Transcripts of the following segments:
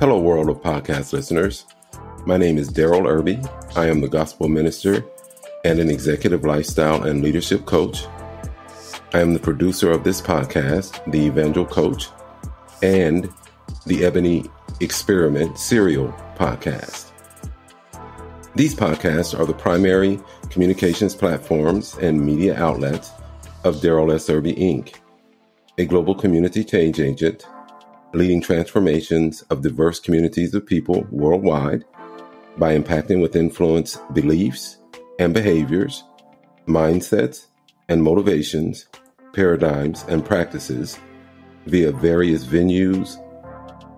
Hello, world of podcast listeners. My name is Darryl Erby. I am the gospel minister and an executive lifestyle and leadership coach. I am the producer of this podcast, The Evangel Coach, and the Ebony Experiment Serial podcast. These podcasts are the primary communications platforms and media outlets of Darryl S. Erby Inc., a global community change agent leading transformations of diverse communities of people worldwide by impacting with influence beliefs and behaviors, mindsets and motivations, paradigms and practices via various venues,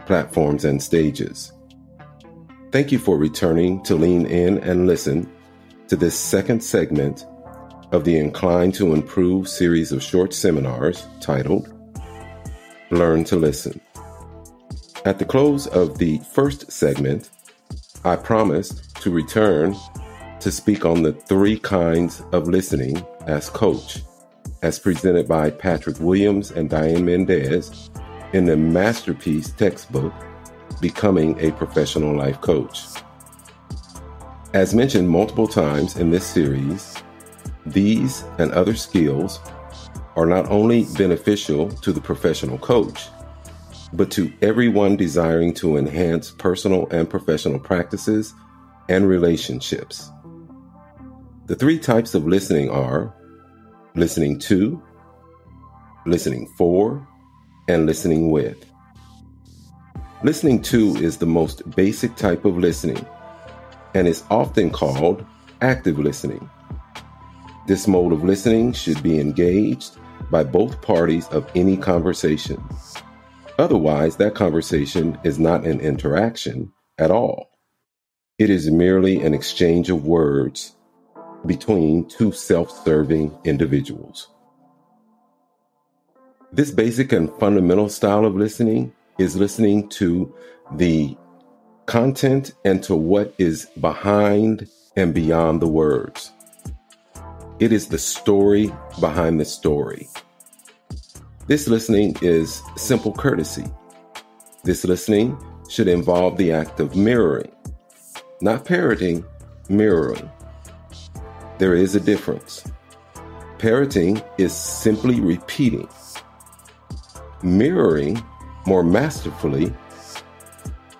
platforms, and stages. Thank you for returning to lean in and listen to this second segment of the Inclined to Improve series of short seminars titled Learn to Listen. At the close of the first segment, I promised to return to speak on the three kinds of listening as coach, as presented by Patrick Williams and Diane Menendez in the masterpiece textbook, Becoming a Professional Life Coach. As mentioned multiple times in this series, these and other skills are not only beneficial to the professional coach, but to everyone desiring to enhance personal and professional practices and relationships. The three types of listening are listening to, listening for, and listening with. Listening to is the most basic type of listening and is often called active listening. This mode of listening should be engaged by both parties of any conversation. Otherwise, that conversation is not an interaction at all. It is merely an exchange of words between two self serving individuals. This basic and fundamental style of listening is listening to the content and to what is behind and beyond the words. It is the story behind the story. This listening is simple courtesy. This listening should involve the act of mirroring, not parroting, mirroring. There is a difference. Parroting is simply repeating. Mirroring, more masterfully,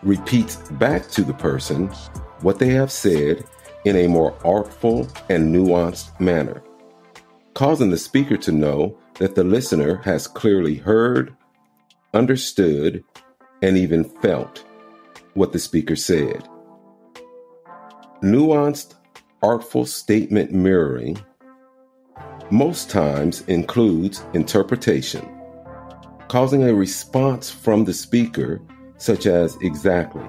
repeats back to the person what they have said in a more artful and nuanced manner, causing the speaker to know that the listener has clearly heard, understood, and even felt what the speaker said. Nuanced, artful statement mirroring most times includes interpretation, causing a response from the speaker, such as exactly,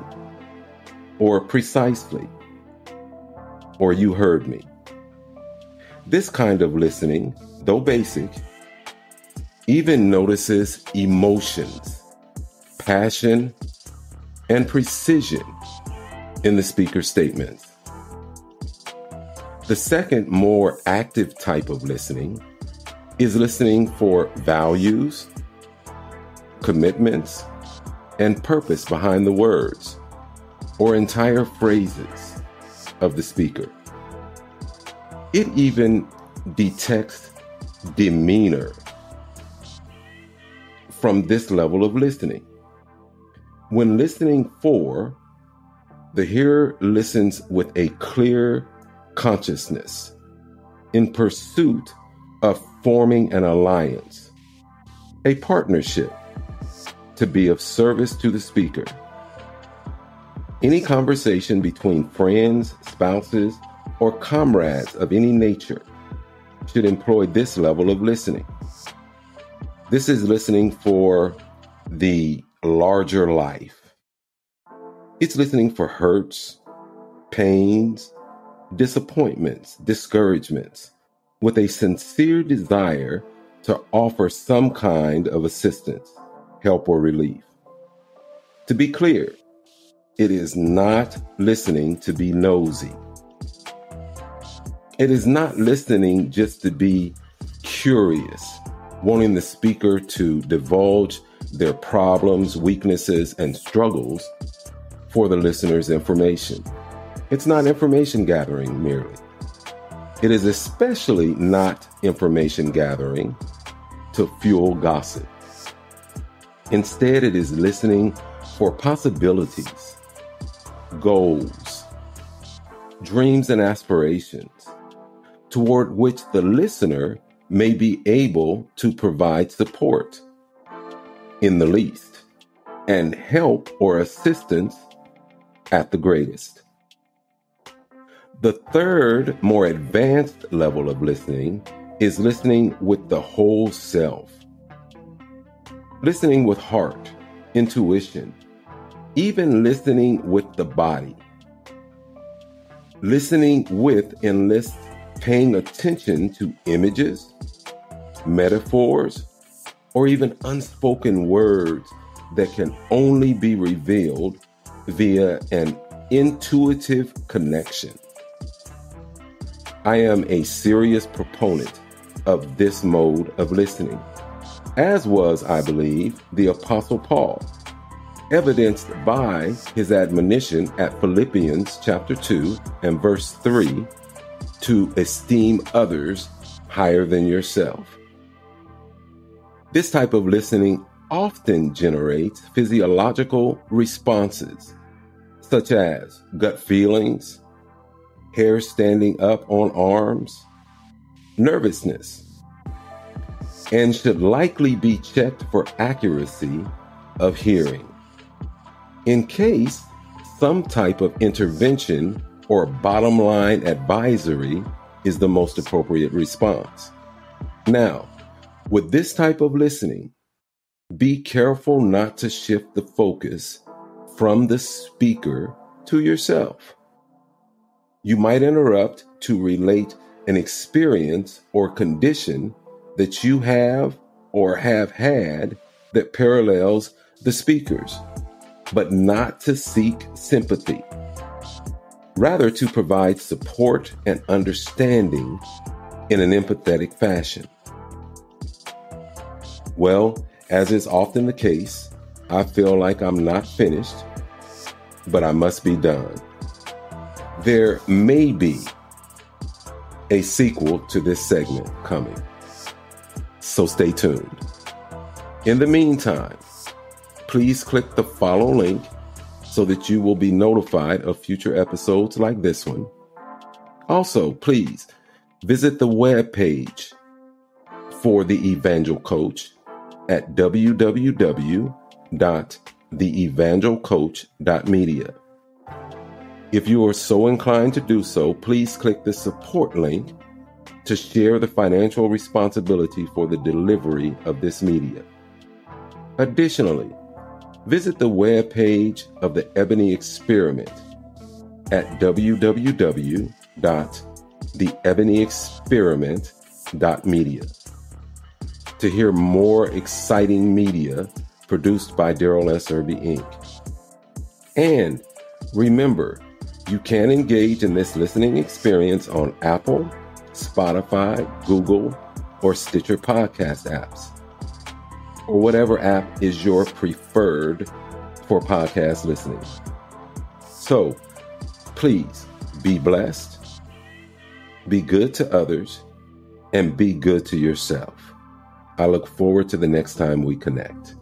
or precisely, or you heard me. This kind of listening, though basic, even notices emotions, passion, and precision in the speaker's statements. The second, more active type of listening is listening for values, commitments, and purpose behind the words or entire phrases of the speaker. It even detects demeanor from this level of listening. When listening for, the hearer listens with a clear consciousness in pursuit of forming an alliance, a partnership to be of service to the speaker. Any conversation between friends, spouses, or comrades of any nature should employ this level of listening. This is listening for the larger life. It's listening for hurts, pains, disappointments, discouragements, with a sincere desire to offer some kind of assistance, help, or relief. To be clear, it is not listening to be nosy. It is not listening just to be curious wanting the speaker to divulge their problems, weaknesses, and struggles for the listener's information. It's not information gathering merely. It is especially not information gathering to fuel gossip. Instead, it is listening for possibilities, goals, dreams, and aspirations toward which the listener may be able to provide support in the least and help or assistance at the greatest. The third, more advanced level of listening is listening with the whole self. Listening with heart, intuition, even listening with the body. Listening with enlists paying attention to images, metaphors, or even unspoken words that can only be revealed via an intuitive connection. I am a serious proponent of this mode of listening, as was, I believe, the Apostle Paul, evidenced by his admonition at Philippians chapter 2 and verse 3 to esteem others higher than yourself. This type of listening often generates physiological responses, such as gut feelings, hair standing up on arms, nervousness, and should likely be checked for accuracy of hearing. In case some type of intervention or bottom line advisory is the most appropriate response. Now, with this type of listening, be careful not to shift the focus from the speaker to yourself. You might interrupt to relate an experience or condition that you have or have had that parallels the speaker's, but not to seek sympathy. Rather, to provide support and understanding in an empathetic fashion. Well, as is often the case, I feel like I'm not finished, but I must be done there may be a sequel to this segment coming. So stay tuned. In the meantime, please click the follow link so that you will be notified of future episodes like this one. Also, please visit the web page for the Evangel Coach at www.theevangelcoach.media. If you are so inclined to do so, please click the support link to share the financial responsibility for the delivery of this media. Additionally, visit the webpage of the Ebony Experiment at www.theebonyexperiment.media to hear more exciting media produced by Darryl S. Erby Inc. And remember, you can engage in this listening experience on Apple, Spotify, Google, or Stitcher podcast apps, or whatever app is your preferred for podcast listening. So please be blessed, be good to others, and be good to yourself. I look forward to the next time we connect.